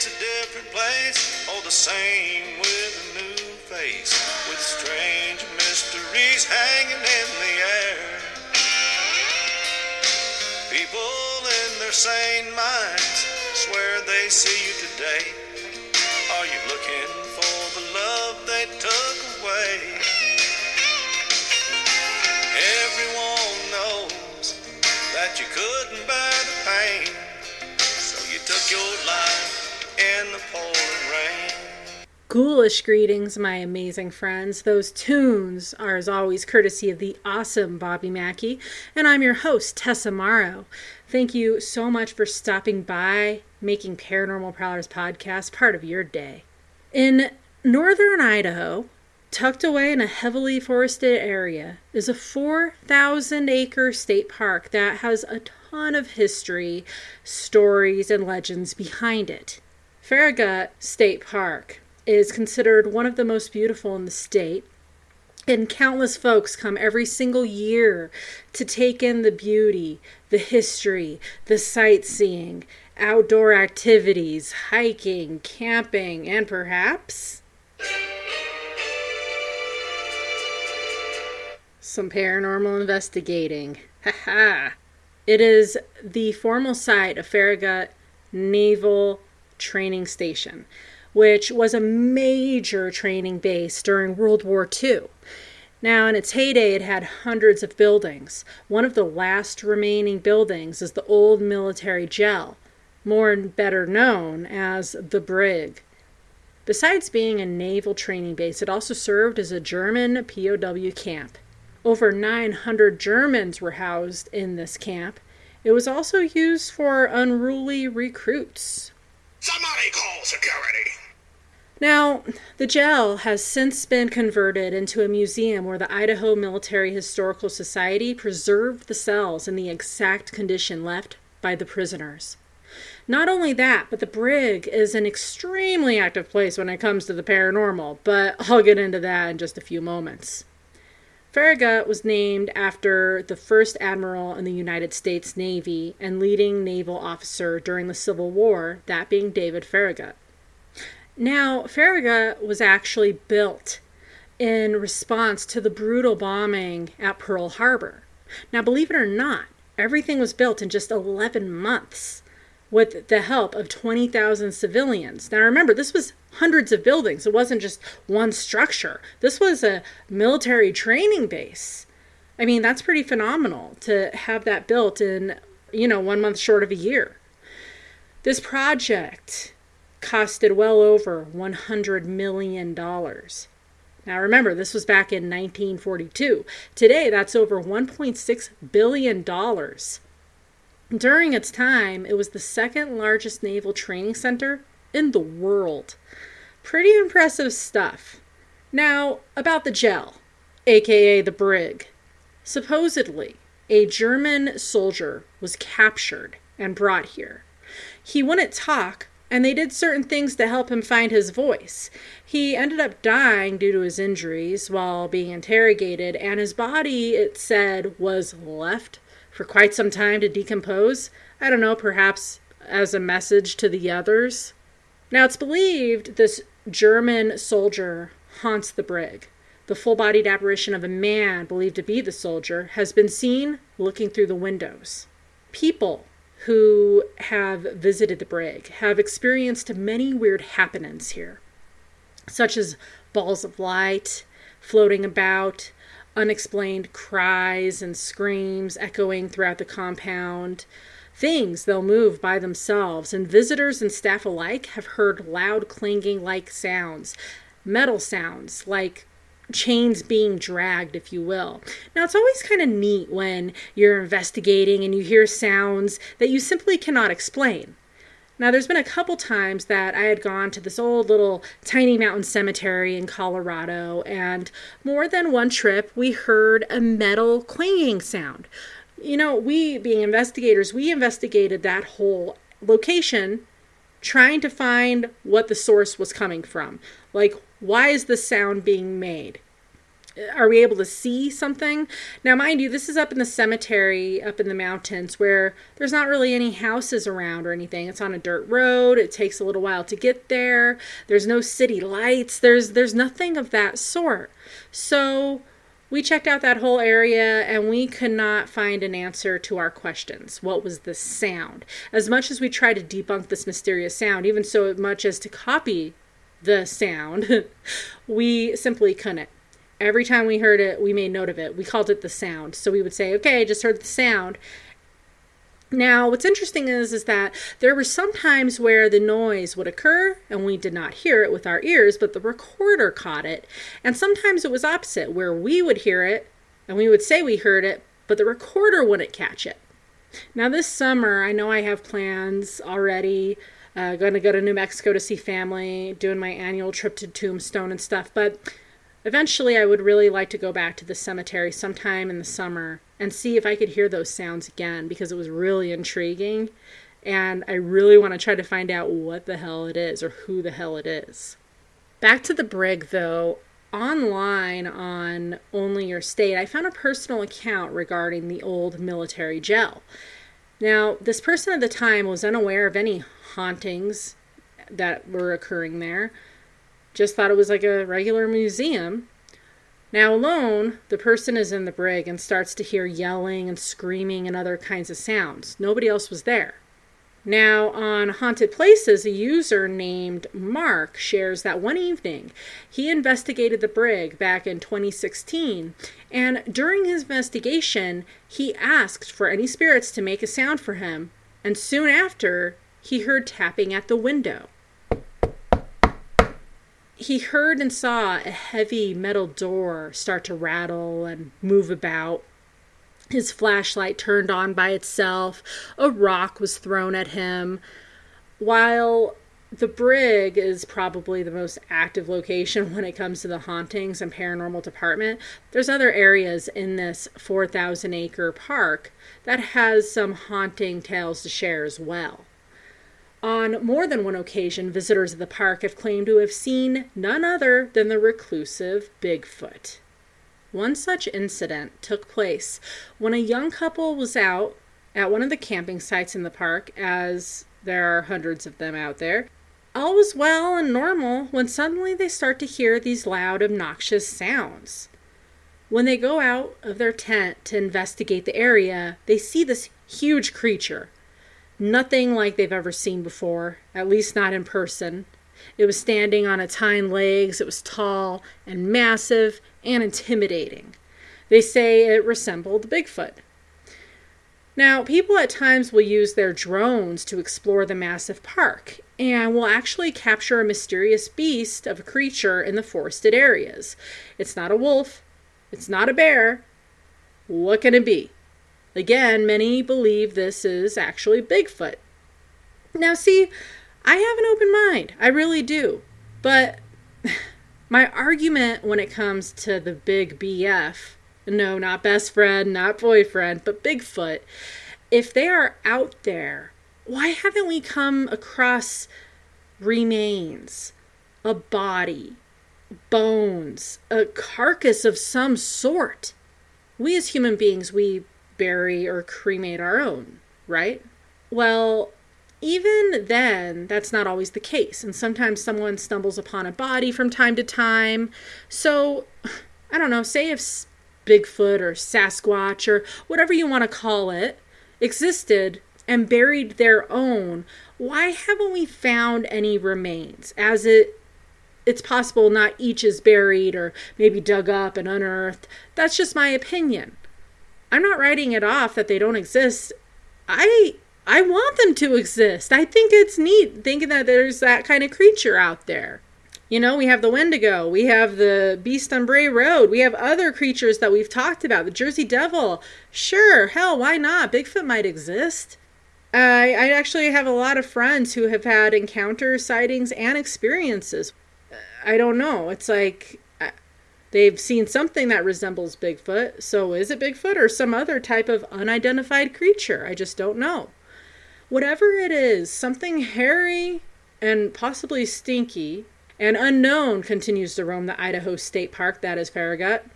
It's a different place, all the same with a new face, with strange mysteries hanging in the air. People in their sane minds swear they see you today. Are you looking for the love they took away? Everyone knows that you couldn't bear the pain, so you took your life Ghoulish greetings, my amazing friends. Those tunes are, as always, courtesy of the awesome Bobby Mackey, and I'm your host, Tessa Morrow. Thank you so much for stopping by, making Paranormal Prowlers podcast part of your day. In northern Idaho, tucked away in a heavily forested area, is a 4,000 acre state park that has a ton of history, stories, and legends behind it. Farragut State Park is considered one of the most beautiful in the state. And countless folks come every single year to take in the beauty, the history, the sightseeing, outdoor activities, hiking, camping, and perhaps some paranormal investigating. Haha. it is the formal site of Farragut Naval Training Station which was a major training base during World War II. Now, in its heyday, it had hundreds of buildings. One of the last remaining buildings is the old military jail, more and better known as the Brig. Besides being a naval training base, it also served as a German POW camp. Over 900 Germans were housed in this camp. It was also used for unruly recruits. Somebody call security! Now, the jail has since been converted into a museum where the Idaho Military Historical Society preserved the cells in the exact condition left by the prisoners. Not only that, but the brig is an extremely active place when it comes to the paranormal, but I'll get into that in just a few moments. Farragut was named after the first admiral in the United States Navy and leading naval officer during the Civil War, that being David Farragut. Now, Farragut was actually built in response to the brutal bombing at Pearl Harbor. Now, believe it or not, everything was built in just 11 months with the help of 20,000 civilians. Now, remember, this was hundreds of buildings, it wasn't just one structure. This was a military training base. I mean, that's pretty phenomenal to have that built in, you know, one month short of a year. This project costed well over $100 million. Now remember, this was back in 1942. Today, that's over $1.6 billion. During its time, it was the second largest naval training center in the world. Pretty impressive stuff. Now, about the gel, aka the brig. Supposedly, a German soldier was captured and brought here. He wouldn't talk and they did certain things to help him find his voice. He ended up dying due to his injuries while being interrogated, and his body, it said, was left for quite some time to decompose. I don't know, perhaps as a message to the others. Now, it's believed this German soldier haunts the brig. The full bodied apparition of a man believed to be the soldier has been seen looking through the windows. People who have visited the brig have experienced many weird happenings here, such as balls of light floating about, unexplained cries and screams echoing throughout the compound. Things they'll move by themselves, and visitors and staff alike have heard loud clanging like sounds, metal sounds like chains being dragged, if you will. Now, it's always kind of neat when you're investigating and you hear sounds that you simply cannot explain. Now, there's been a couple times that I had gone to this old little tiny mountain cemetery in Colorado, and more than one trip we heard a metal clanging sound. You know, we being investigators, we investigated that whole location trying to find what the source was coming from. Like, why is the sound being made? are we able to see something? Now, mind you, this is up in the cemetery, up in the mountains, where there's not really any houses around or anything. It's on a dirt road. It takes a little while to get there. There's no city lights. There's there's nothing of that sort. So we checked out that whole area and we could not find an answer to our questions. What was the sound? As much as we tried to debunk this mysterious sound, even so much as to copy the sound, we simply couldn't. Every time we heard it, we made note of it. We called it the sound. So we would say, okay, I just heard the sound. Now, what's interesting is, is that there were some times where the noise would occur and we did not hear it with our ears, but the recorder caught it. And sometimes it was opposite, where we would hear it and we would say we heard it, but the recorder wouldn't catch it. Now, this summer, I know I have plans already. Uh, going to go to New Mexico to see family, doing my annual trip to Tombstone and stuff. But Eventually, I would really like to go back to the cemetery sometime in the summer and see if I could hear those sounds again because it was really intriguing. And I really want to try to find out what the hell it is or who the hell it is. Back to the brig, though, online on Only Your State, I found a personal account regarding the old military jail. Now, this person at the time was unaware of any hauntings that were occurring there just thought it was like a regular museum. Now, alone, the person is in the brig and starts to hear yelling and screaming and other kinds of sounds. Nobody else was there. Now, on Haunted Places, a user named Mark shares that one evening he investigated the brig back in 2016, and during his investigation, he asked for any spirits to make a sound for him, and soon after, he heard tapping at the window he heard and saw a heavy metal door start to rattle and move about. His flashlight turned on by itself. A rock was thrown at him. While the brig is probably the most active location when it comes to the hauntings and paranormal department. There's other areas in this 4,000 acre park that has some haunting tales to share as well. On more than one occasion, visitors of the park have claimed to have seen none other than the reclusive Bigfoot. One such incident took place when a young couple was out at one of the camping sites in the park, as there are hundreds of them out there. All was well and normal when suddenly they start to hear these loud, obnoxious sounds. When they go out of their tent to investigate the area, they see this huge creature nothing like they've ever seen before, at least not in person. It was standing on its hind legs, it was tall and massive and intimidating. They say it resembled Bigfoot. Now, people at times will use their drones to explore the massive park and will actually capture a mysterious beast of a creature in the forested areas. It's not a wolf, it's not a bear. What can it be? Again, many believe this is actually Bigfoot. Now, see, I have an open mind. I really do. But my argument when it comes to the big BF no, not best friend, not boyfriend, but Bigfoot if they are out there, why haven't we come across remains, a body, bones, a carcass of some sort? We as human beings, we bury or cremate our own, right? Well, even then, that's not always the case. And sometimes someone stumbles upon a body from time to time. So, I don't know, say if Bigfoot or Sasquatch or whatever you want to call it existed and buried their own, why haven't we found any remains? As it it's possible not each is buried or maybe dug up and unearthed. That's just my opinion. I'm not writing it off that they don't exist. I I want them to exist. I think it's neat thinking that there's that kind of creature out there. You know, we have the Wendigo, we have the Beast on Bray Road, we have other creatures that we've talked about, the Jersey Devil. Sure, hell, why not? Bigfoot might exist. I, I actually have a lot of friends who have had encounters, sightings, and experiences. I don't know. It's like They've seen something that resembles Bigfoot, so is it Bigfoot or some other type of unidentified creature? I just don't know. Whatever it is, something hairy and possibly stinky, and unknown continues to roam the Idaho State Park, that is Farragut,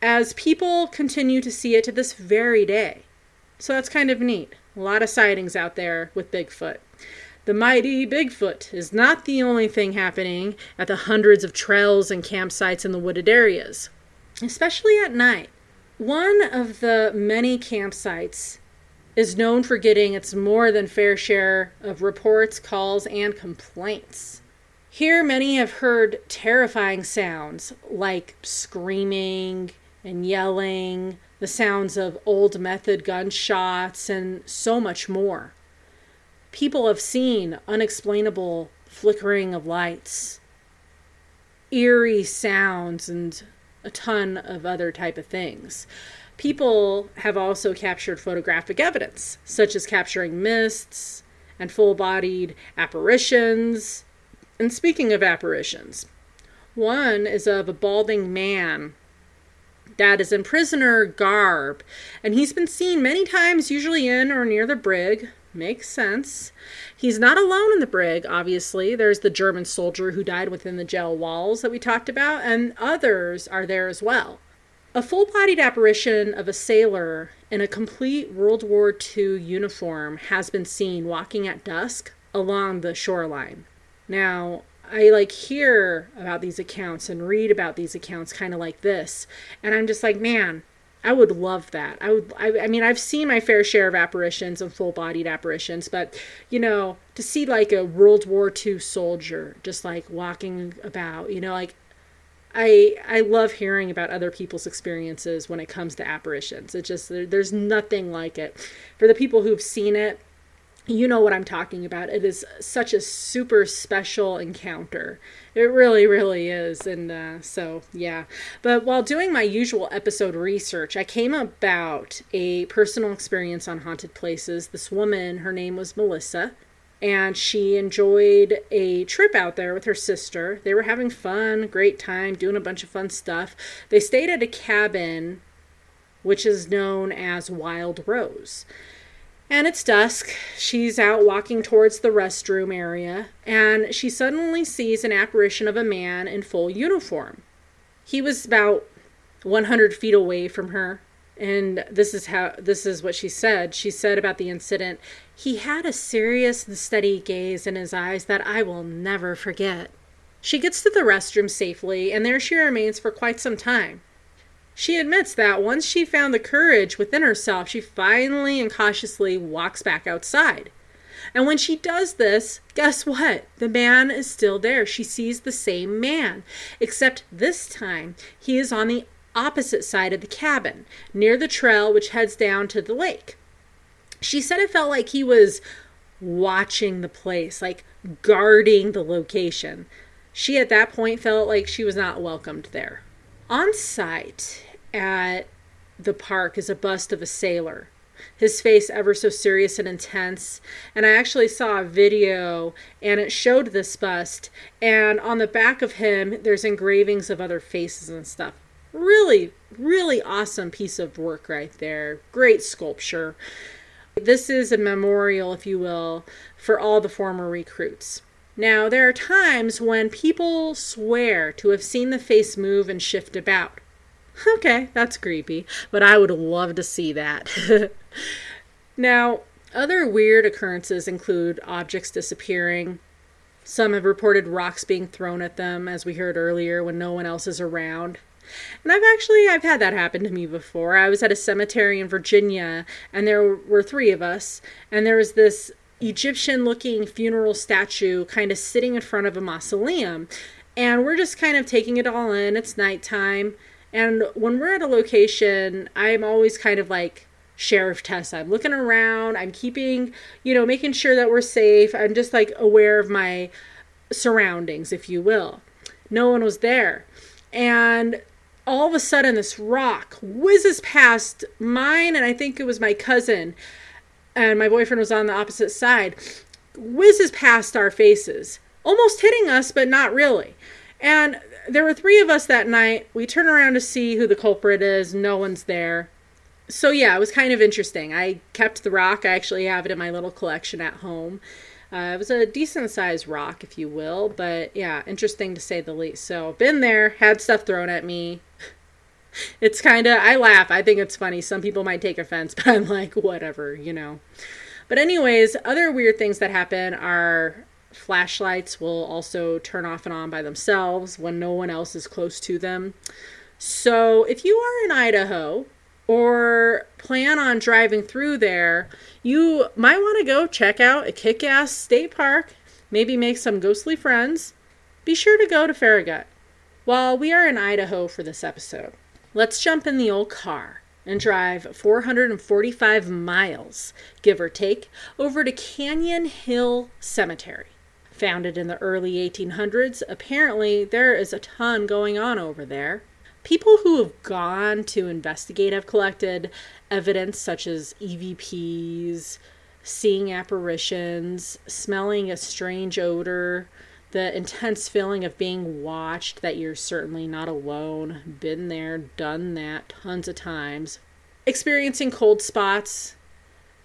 as people continue to see it to this very day. So that's kind of neat. A lot of sightings out there with Bigfoot. The mighty Bigfoot is not the only thing happening at the hundreds of trails and campsites in the wooded areas, especially at night. One of the many campsites is known for getting its more than fair share of reports, calls, and complaints. Here, many have heard terrifying sounds like screaming and yelling, the sounds of old method gunshots, and so much more. People have seen unexplainable flickering of lights, eerie sounds, and a ton of other type of things. People have also captured photographic evidence, such as capturing mists and full-bodied apparitions. And speaking of apparitions, one is of a balding man that is in prisoner garb, and he's been seen many times, usually in or near the brig. Makes sense. He's not alone in the brig, obviously. There's the German soldier who died within the jail walls that we talked about, and others are there as well. A full bodied apparition of a sailor in a complete World War II uniform has been seen walking at dusk along the shoreline. Now, I like hear about these accounts and read about these accounts kind of like this. And I'm just like, man, I would love that. I would, I, I mean, I've seen my fair share of apparitions and full bodied apparitions, but, you know, to see like a World War II soldier just like walking about, you know, like, I, I love hearing about other people's experiences when it comes to apparitions. It just, there, there's nothing like it. For the people who've seen it, you know what I'm talking about. It is such a super special encounter. It really, really is. And uh, so, yeah. But while doing my usual episode research, I came about a personal experience on haunted places. This woman, her name was Melissa, and she enjoyed a trip out there with her sister. They were having fun, great time, doing a bunch of fun stuff. They stayed at a cabin which is known as Wild Rose. And it's dusk. She's out walking towards the restroom area, and she suddenly sees an apparition of a man in full uniform. He was about 100 feet away from her, and this is how this is what she said. She said about the incident, he had a serious and steady gaze in his eyes that I will never forget. She gets to the restroom safely, and there she remains for quite some time. She admits that once she found the courage within herself, she finally and cautiously walks back outside. And when she does this, guess what? The man is still there. She sees the same man, except this time he is on the opposite side of the cabin, near the trail which heads down to the lake. She said it felt like he was watching the place, like guarding the location. She at that point felt like she was not welcomed there. On site, at the park is a bust of a sailor. His face ever so serious and intense. And I actually saw a video and it showed this bust. And on the back of him, there's engravings of other faces and stuff. Really, really awesome piece of work right there. Great sculpture. This is a memorial, if you will, for all the former recruits. Now, there are times when people swear to have seen the face move and shift about. Okay, that's creepy, but I would love to see that. now, other weird occurrences include objects disappearing. Some have reported rocks being thrown at them, as we heard earlier, when no one else is around. And I've actually I've had that happen to me before. I was at a cemetery in Virginia and there were 3 of us and there was this Egyptian looking funeral statue kind of sitting in front of a mausoleum and we're just kind of taking it all in. It's nighttime and when we're at a location, I'm always kind of like Sheriff Tessa. I'm looking around, I'm keeping, you know, making sure that we're safe. I'm just like aware of my surroundings, if you will. No one was there. And all of a sudden, this rock whizzes past mine, and I think it was my cousin, and my boyfriend was on the opposite side, whizzes past our faces, almost hitting us, but not really. And there were three of us that night. We turn around to see who the culprit is. No one's there. So yeah, it was kind of interesting. I kept the rock. I actually have it in my little collection at home. Uh, it was a decent sized rock, if you will, but yeah, interesting to say the least. So, been there, had stuff thrown at me. It's kind of, I laugh. I think it's funny. Some people might take offense, but I'm like, whatever, you know. But, anyways, other weird things that happen are flashlights will also turn off and on by themselves when no one else is close to them. So, if you are in Idaho or plan on driving through there, you might want to go check out a kick ass state park, maybe make some ghostly friends. Be sure to go to Farragut. While we are in Idaho for this episode, let's jump in the old car and drive 445 miles, give or take, over to Canyon Hill Cemetery. Founded in the early 1800s, apparently there is a ton going on over there. People who have gone to investigate have collected evidence such as EVPs, seeing apparitions, smelling a strange odor, the intense feeling of being watched, that you're certainly not alone, been there, done that tons of times, experiencing cold spots.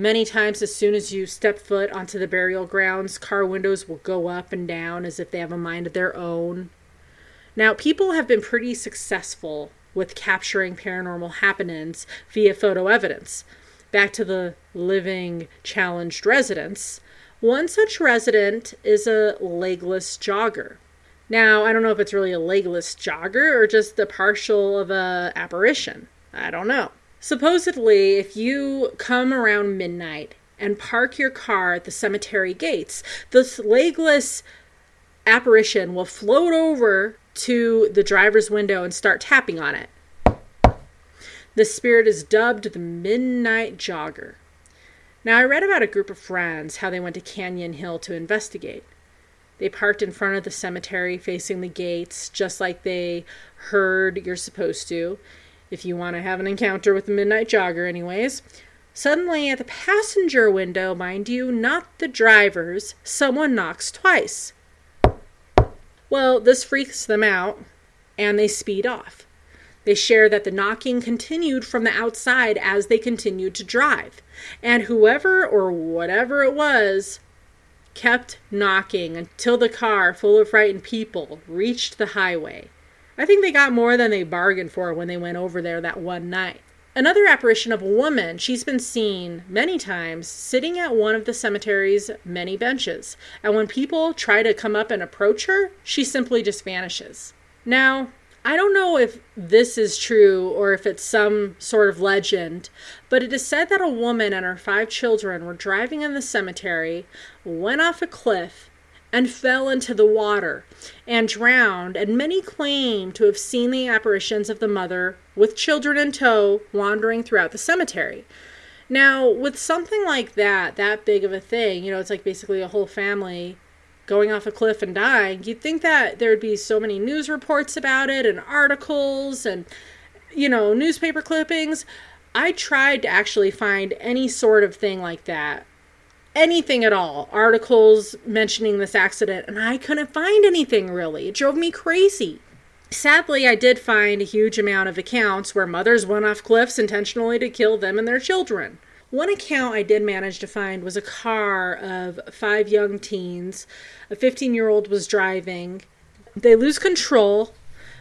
Many times, as soon as you step foot onto the burial grounds, car windows will go up and down as if they have a mind of their own. Now, people have been pretty successful with capturing paranormal happenings via photo evidence. Back to the living challenged residents. One such resident is a legless jogger. Now, I don't know if it's really a legless jogger or just the partial of a apparition. I don't know. Supposedly, if you come around midnight and park your car at the cemetery gates, this legless apparition will float over to the driver's window and start tapping on it. The spirit is dubbed the Midnight Jogger. Now, I read about a group of friends how they went to Canyon Hill to investigate. They parked in front of the cemetery facing the gates, just like they heard you're supposed to, if you want to have an encounter with the Midnight Jogger, anyways. Suddenly, at the passenger window, mind you, not the driver's, someone knocks twice. Well, this freaks them out and they speed off. They share that the knocking continued from the outside as they continued to drive, and whoever or whatever it was kept knocking until the car, full of frightened people, reached the highway. I think they got more than they bargained for when they went over there that one night. Another apparition of a woman, she's been seen many times sitting at one of the cemetery's many benches. And when people try to come up and approach her, she simply just vanishes. Now, I don't know if this is true or if it's some sort of legend, but it is said that a woman and her five children were driving in the cemetery, went off a cliff, and fell into the water and drowned, and many claim to have seen the apparitions of the mother with children in tow wandering throughout the cemetery. Now, with something like that, that big of a thing, you know, it's like basically a whole family going off a cliff and dying, you'd think that there'd be so many news reports about it and articles and, you know, newspaper clippings. I tried to actually find any sort of thing like that anything at all, articles mentioning this accident, and I couldn't find anything really. It drove me crazy. Sadly, I did find a huge amount of accounts where mothers went off cliffs intentionally to kill them and their children. One account I did manage to find was a car of five young teens. A 15 year old was driving. They lose control,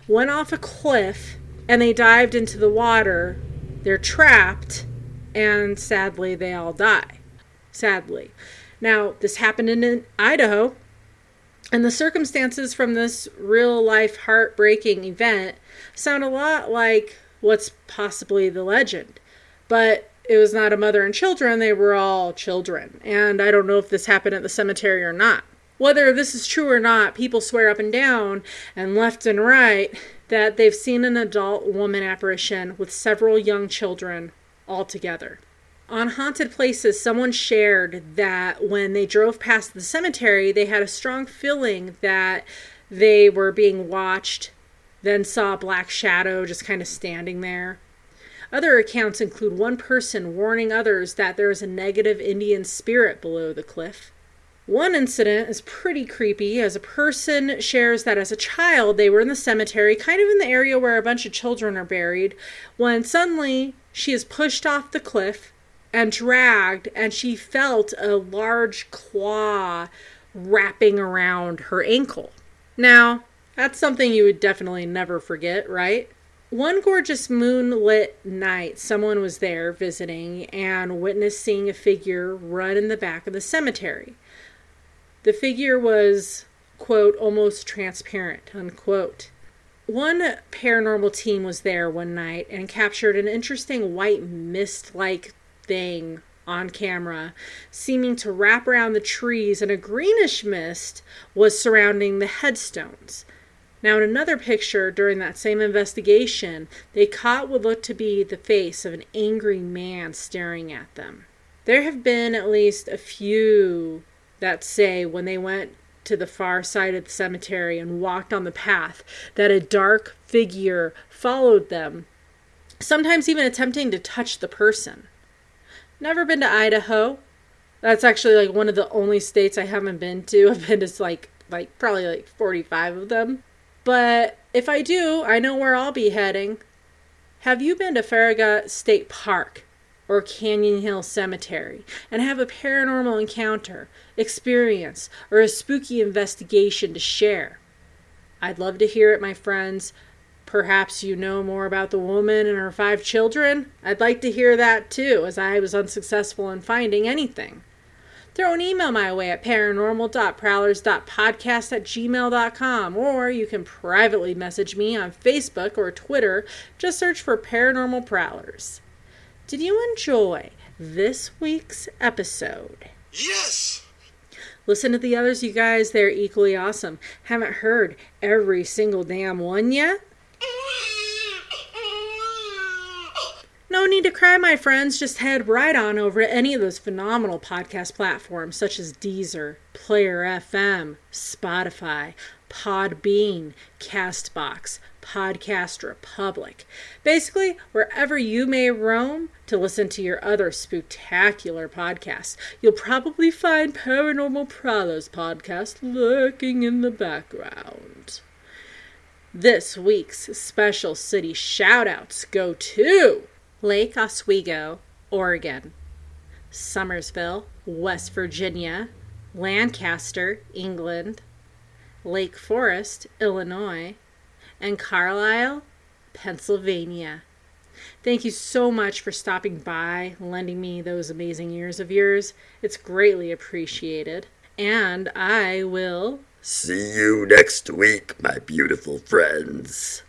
went off a cliff, and they dived into the water. They're trapped, and sadly, they all die sadly. Now, this happened in Idaho, and the circumstances from this real life heartbreaking event sound a lot like what's possibly the legend. But it was not a mother and children, they were all children. And I don't know if this happened at the cemetery or not. Whether this is true or not, people swear up and down and left and right that they've seen an adult woman apparition with several young children all together. On Haunted Places, someone shared that when they drove past the cemetery, they had a strong feeling that they were being watched, then saw a black shadow just kind of standing there. Other accounts include one person warning others that there is a negative Indian spirit below the cliff. One incident is pretty creepy as a person shares that as a child they were in the cemetery, kind of in the area where a bunch of children are buried, when suddenly she is pushed off the cliff and dragged, and she felt a large claw wrapping around her ankle. Now, that's something you would definitely never forget, right? One gorgeous moonlit night, someone was there visiting and witnessed seeing a figure run in the back of the cemetery. The figure was, quote, almost transparent, unquote. One paranormal team was there one night and captured an interesting white mist like thing on camera, seeming to wrap around the trees, and a greenish mist was surrounding the headstones. Now, in another picture during that same investigation, they caught what looked to be the face of an angry man staring at them. There have been at least a few that say when they went to the far side of the cemetery and walked on the path, that a dark figure followed them, sometimes even attempting to touch the person. Never been to Idaho. That's actually like one of the only states I haven't been to. I've been to like like probably like 45 of them. But if I do, I know where I'll be heading. Have you been to Farragut State Park? or Canyon Hill Cemetery and have a paranormal encounter, experience, or a spooky investigation to share. I'd love to hear it, my friends. Perhaps you know more about the woman and her five children? I'd like to hear that too, as I was unsuccessful in finding anything. Throw an email my way at paranormal.prowlers.podcast at gmail.com, or you can privately message me on Facebook or Twitter. Just search for Paranormal Prowlers. Did you enjoy this week's episode? Yes! Listen to the others, you guys. They're equally awesome. Haven't heard every single damn one yet? No need to cry, my friends. Just head right on over to any of those phenomenal podcast platforms such as Deezer, Player FM, Spotify, Podbean, Castbox, Podcast Republic. Basically, wherever you may roam to listen to your other spectacular podcasts, you'll probably find Paranormal Prowlers podcast lurking in the background. This week's special city shoutouts go to Lake Oswego, Oregon, Summersville, West Virginia, Lancaster, England, Lake Forest, Illinois, and Carlisle, Pennsylvania. Thank you so much for stopping by, lending me those amazing years of yours. It's greatly appreciated. And I will see you next week, my beautiful friends.